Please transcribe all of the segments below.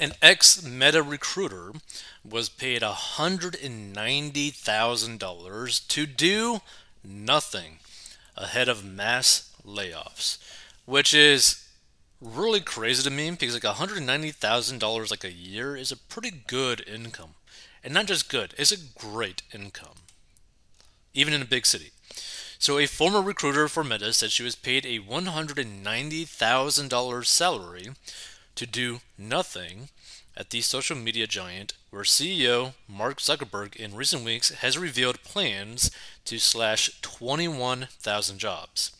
An ex Meta recruiter was paid $190,000 to do nothing ahead of mass layoffs, which is really crazy to me because like $190,000 like a year is a pretty good income. And not just good, it's a great income. Even in a big city. So a former recruiter for Meta said she was paid a $190,000 salary to do nothing at the social media giant, where CEO Mark Zuckerberg in recent weeks has revealed plans to slash 21,000 jobs.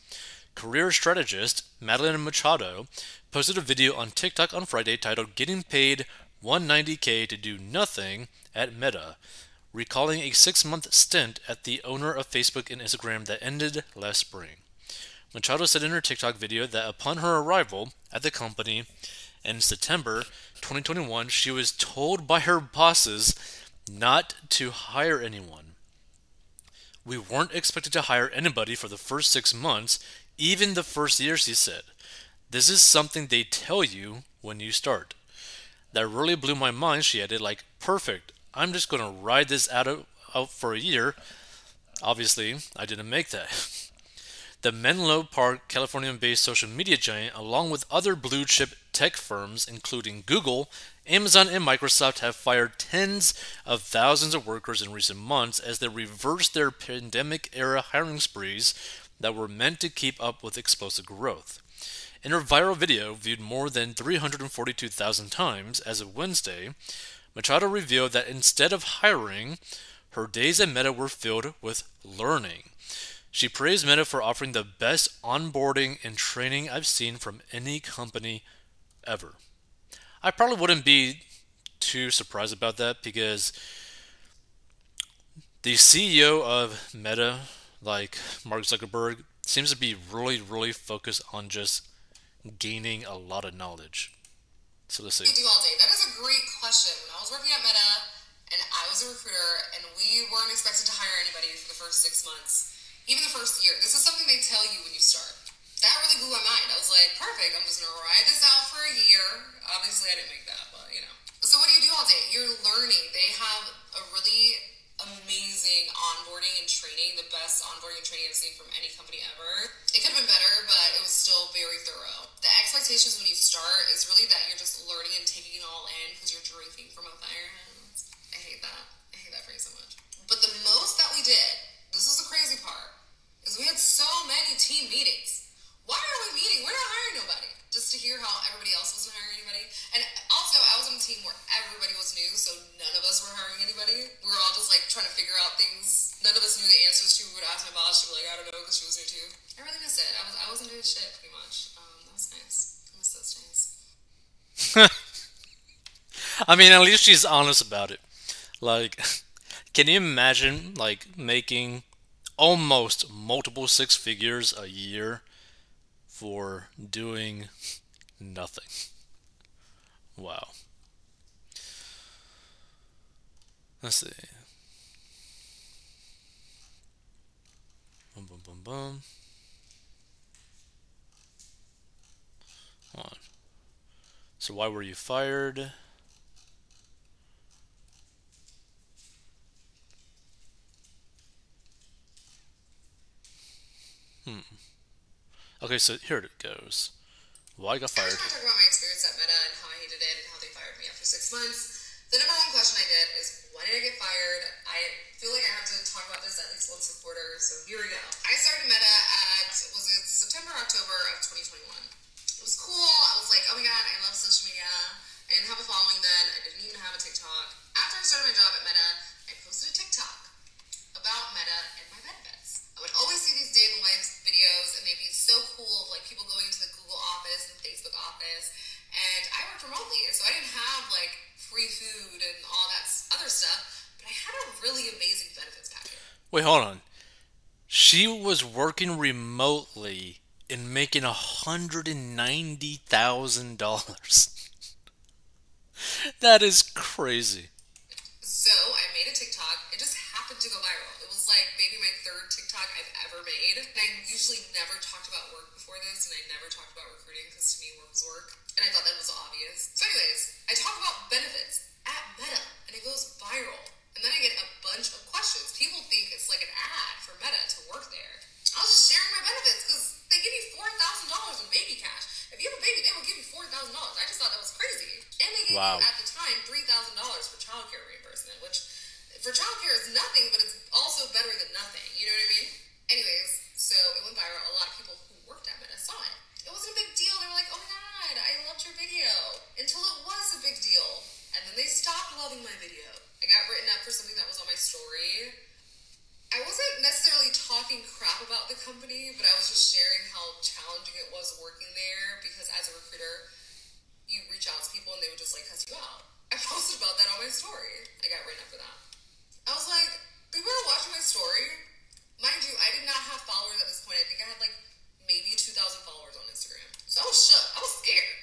Career strategist Madeline Machado posted a video on TikTok on Friday titled Getting Paid 190k to Do Nothing at Meta, recalling a six month stint at the owner of Facebook and Instagram that ended last spring. Machado said in her TikTok video that upon her arrival at the company in September 2021, she was told by her bosses not to hire anyone. We weren't expected to hire anybody for the first six months, even the first year, she said. This is something they tell you when you start. That really blew my mind, she added, like, perfect. I'm just going to ride this out, of, out for a year. Obviously, I didn't make that. The Menlo Park, California based social media giant, along with other blue chip tech firms, including Google, Amazon, and Microsoft, have fired tens of thousands of workers in recent months as they reverse their pandemic era hiring sprees that were meant to keep up with explosive growth. In her viral video, viewed more than 342,000 times as of Wednesday, Machado revealed that instead of hiring, her days at Meta were filled with learning. She praised Meta for offering the best onboarding and training I've seen from any company ever. I probably wouldn't be too surprised about that because the CEO of Meta, like Mark Zuckerberg, seems to be really, really focused on just gaining a lot of knowledge. So let's see. do all day? That is a great question. When I was working at Meta and I was a recruiter and we weren't expected to hire anybody for the first six months, even the first year. This is something they tell you when you start. That really blew my mind. I was like, perfect. I'm just gonna ride this out for a year. Obviously, I didn't make that, but you know. So what do you do all day? You're learning. They have a really amazing onboarding and training, the best onboarding and training I've seen from any company ever. It could have been better, but it was still very thorough. The expectations when you start is really that you're just learning and taking it all in because you're drinking from a fire hose. I hate that. I hate that phrase so much. But the most that we did, this is the crazy part is we had so many team meetings. Why are we meeting? We're not hiring nobody. Just to hear how everybody else wasn't hiring anybody. And also, I was on a team where everybody was new, so none of us were hiring anybody. We were all just like trying to figure out things. None of us knew the answers to. We would ask my boss. She'd be like, I don't know, because she was new too. I really miss it. I was I wasn't doing shit pretty much. Um, that was nice. I miss those days. I mean, at least she's honest about it. Like, can you imagine like making almost multiple six figures a year for doing nothing. Wow. Let's see. Boom, boom, boom, boom. on. So why were you fired? Okay, so here it goes. Why got fired? I talk about my experience at Meta and how I hated it and how they fired me after six months. The number one question I get is, why did I get fired? I feel like I have to talk about this at least once a quarter, so here we go. I started Meta at, was it September, October of 2021. It was cool. I was like, oh my god, I love social media. I didn't have a following then. I didn't even have a TikTok. After I started my job at Meta, I posted a TikTok about Meta and my benefits. I would always see these day in the life videos, and they'd be so cool of like people going into the Google office and Facebook office. And I worked remotely, so I didn't have like free food and all that other stuff, but I had a really amazing benefits package. Wait, hold on. She was working remotely and making a hundred and ninety thousand dollars. that is crazy. So I made a TikTok it just happened to go viral. It was like maybe my third TikTok I've ever made. And I usually never talked about work before this, and I never talked about recruiting because to me, work was work. And I thought that was obvious. So, anyways, I talk about benefits at Meta, and it goes viral. And then I get a bunch of questions. People think it's like an ad for Meta to work there. I was just sharing my benefits because they give you $4,000 in baby cash. If you have a baby, they will give you $4,000. I just thought that was crazy. And they gave wow. at the time, $3,000 for childcare reimbursement, which for childcare is nothing, but it's also better than nothing. You know what I mean? Anyways, so it went viral. A lot of people who worked at Meta saw it. It wasn't a big deal. They were like, "Oh my god, I loved your video," until it was a big deal, and then they stopped loving my video. I got written up for something that was on my story. I wasn't necessarily talking crap about the company, but I was just sharing how challenging it was working there because as a recruiter, you reach out to people and they would just like cuss you out. I posted about that on my story. I got written up for that. I was like, people are watching my story. Mind you, I did not have followers at this point. I think I had like maybe 2,000 followers on Instagram. So I was shook. I was scared.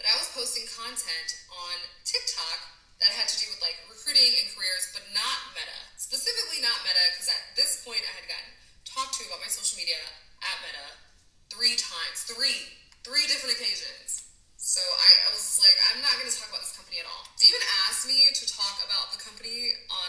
But I was posting content on TikTok that had to do with like recruiting and careers, but not Meta. Specifically, not Meta, because at this point I had gotten talked to about my social media at Meta three times, three, three different occasions. So I, I was just like, I'm not going to talk about this company at all. They even asked me to talk about the company on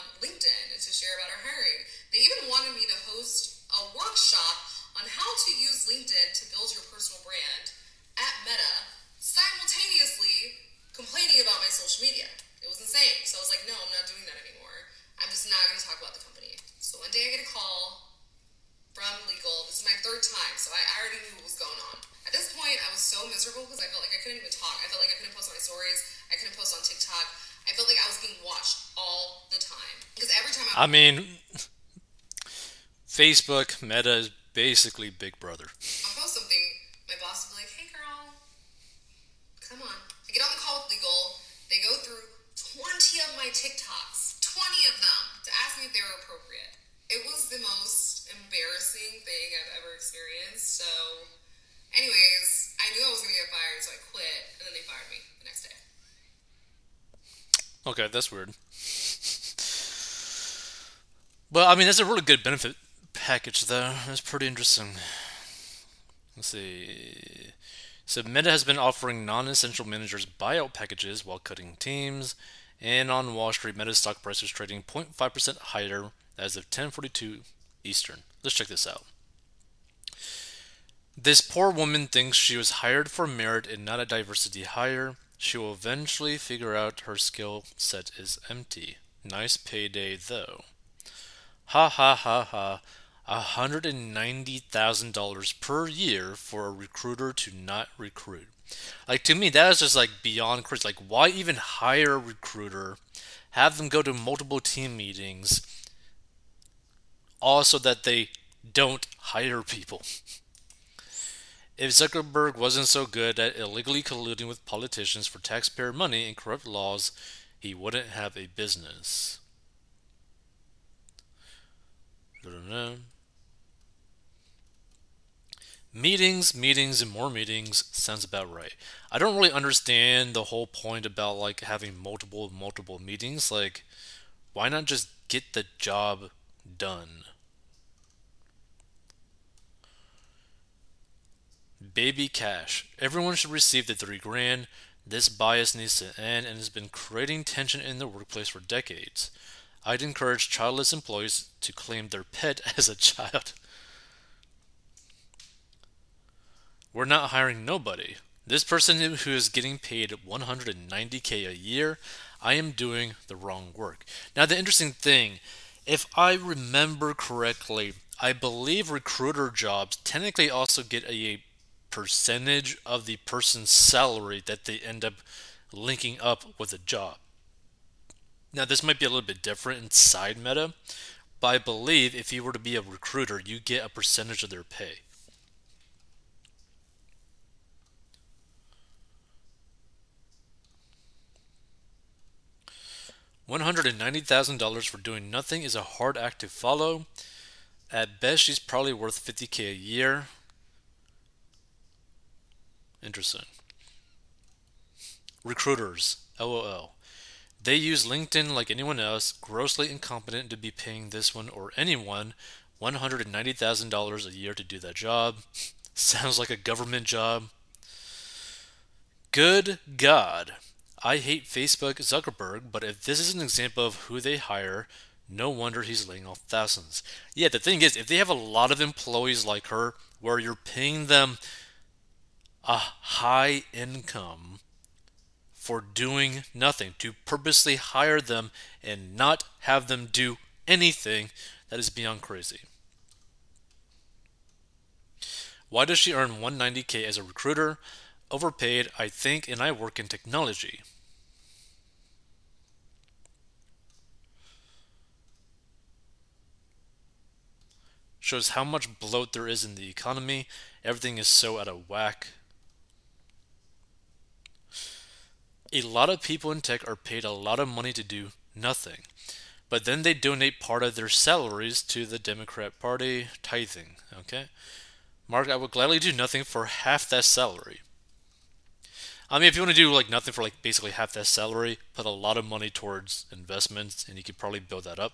About our hiring. They even wanted me to host a workshop on how to use LinkedIn to build your personal brand at Meta, simultaneously complaining about my social media. It was insane. So I was like, no, I'm not doing that anymore. I'm just not going to talk about the company. So one day I get a call from legal. This is my third time, so I already knew what was going on. At this point, I was so miserable because I felt like I couldn't even talk. I felt like I couldn't post my stories. I couldn't post on TikTok. I felt like I was being watched all the time because every time I, I mean, Facebook, Meta is basically Big Brother. I post something, my boss would be like, "Hey, girl, come on." I get on the call with legal. They go through twenty of my TikToks, twenty of them, to ask me if they were appropriate. It was the most embarrassing thing I've ever experienced. So, anyways, I knew I was gonna get fired, so I quit, and then they fired me the next day. Okay, that's weird. But I mean, that's a really good benefit package, though. That's pretty interesting. Let's see. So Meta has been offering non-essential managers buyout packages while cutting teams, and on Wall Street, Meta's stock price is trading 0.5% higher as of 10:42 Eastern. Let's check this out. This poor woman thinks she was hired for merit and not a diversity hire. She will eventually figure out her skill set is empty. Nice payday though. Ha ha ha ha. $190,000 per year for a recruiter to not recruit. Like to me, that is just like beyond crazy. Like, why even hire a recruiter, have them go to multiple team meetings, also that they don't hire people? If Zuckerberg wasn't so good at illegally colluding with politicians for taxpayer money and corrupt laws, he wouldn't have a business. Meetings, meetings, and more meetings sounds about right. I don't really understand the whole point about like having multiple, multiple meetings. Like, why not just get the job done? Baby cash. Everyone should receive the three grand. This bias needs to end and has been creating tension in the workplace for decades. I'd encourage childless employees to claim their pet as a child. We're not hiring nobody. This person who is getting paid 190k a year, I am doing the wrong work. Now, the interesting thing, if I remember correctly, I believe recruiter jobs technically also get a percentage of the person's salary that they end up linking up with a job. Now, this might be a little bit different inside Meta, but I believe if you were to be a recruiter, you get a percentage of their pay. $190,000 for doing nothing is a hard act to follow. At best, she's probably worth 50k a year. Interesting. Recruiters, LOL. They use LinkedIn like anyone else, grossly incompetent to be paying this one or anyone $190,000 a year to do that job. Sounds like a government job. Good God. I hate Facebook Zuckerberg, but if this is an example of who they hire, no wonder he's laying off thousands. Yeah, the thing is, if they have a lot of employees like her, where you're paying them a high income for doing nothing, to purposely hire them and not have them do anything that is beyond crazy. Why does she earn 190k as a recruiter? Overpaid, I think, and I work in technology. Shows how much bloat there is in the economy. Everything is so out of whack. A lot of people in tech are paid a lot of money to do nothing, but then they donate part of their salaries to the Democrat Party, tithing. Okay? Mark, I would gladly do nothing for half that salary. I mean, if you want to do like nothing for like basically half that salary, put a lot of money towards investments, and you could probably build that up.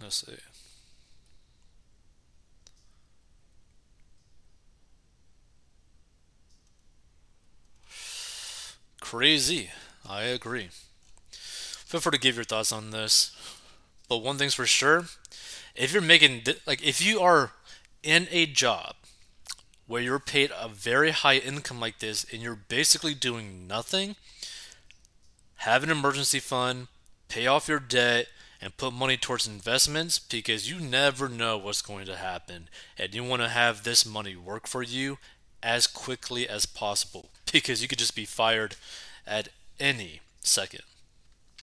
Let's see. Crazy. I agree. Feel free to give your thoughts on this. But one thing's for sure, if you're making like if you are in a job where you're paid a very high income like this and you're basically doing nothing, have an emergency fund, pay off your debt, and put money towards investments because you never know what's going to happen. And you want to have this money work for you as quickly as possible because you could just be fired at any second.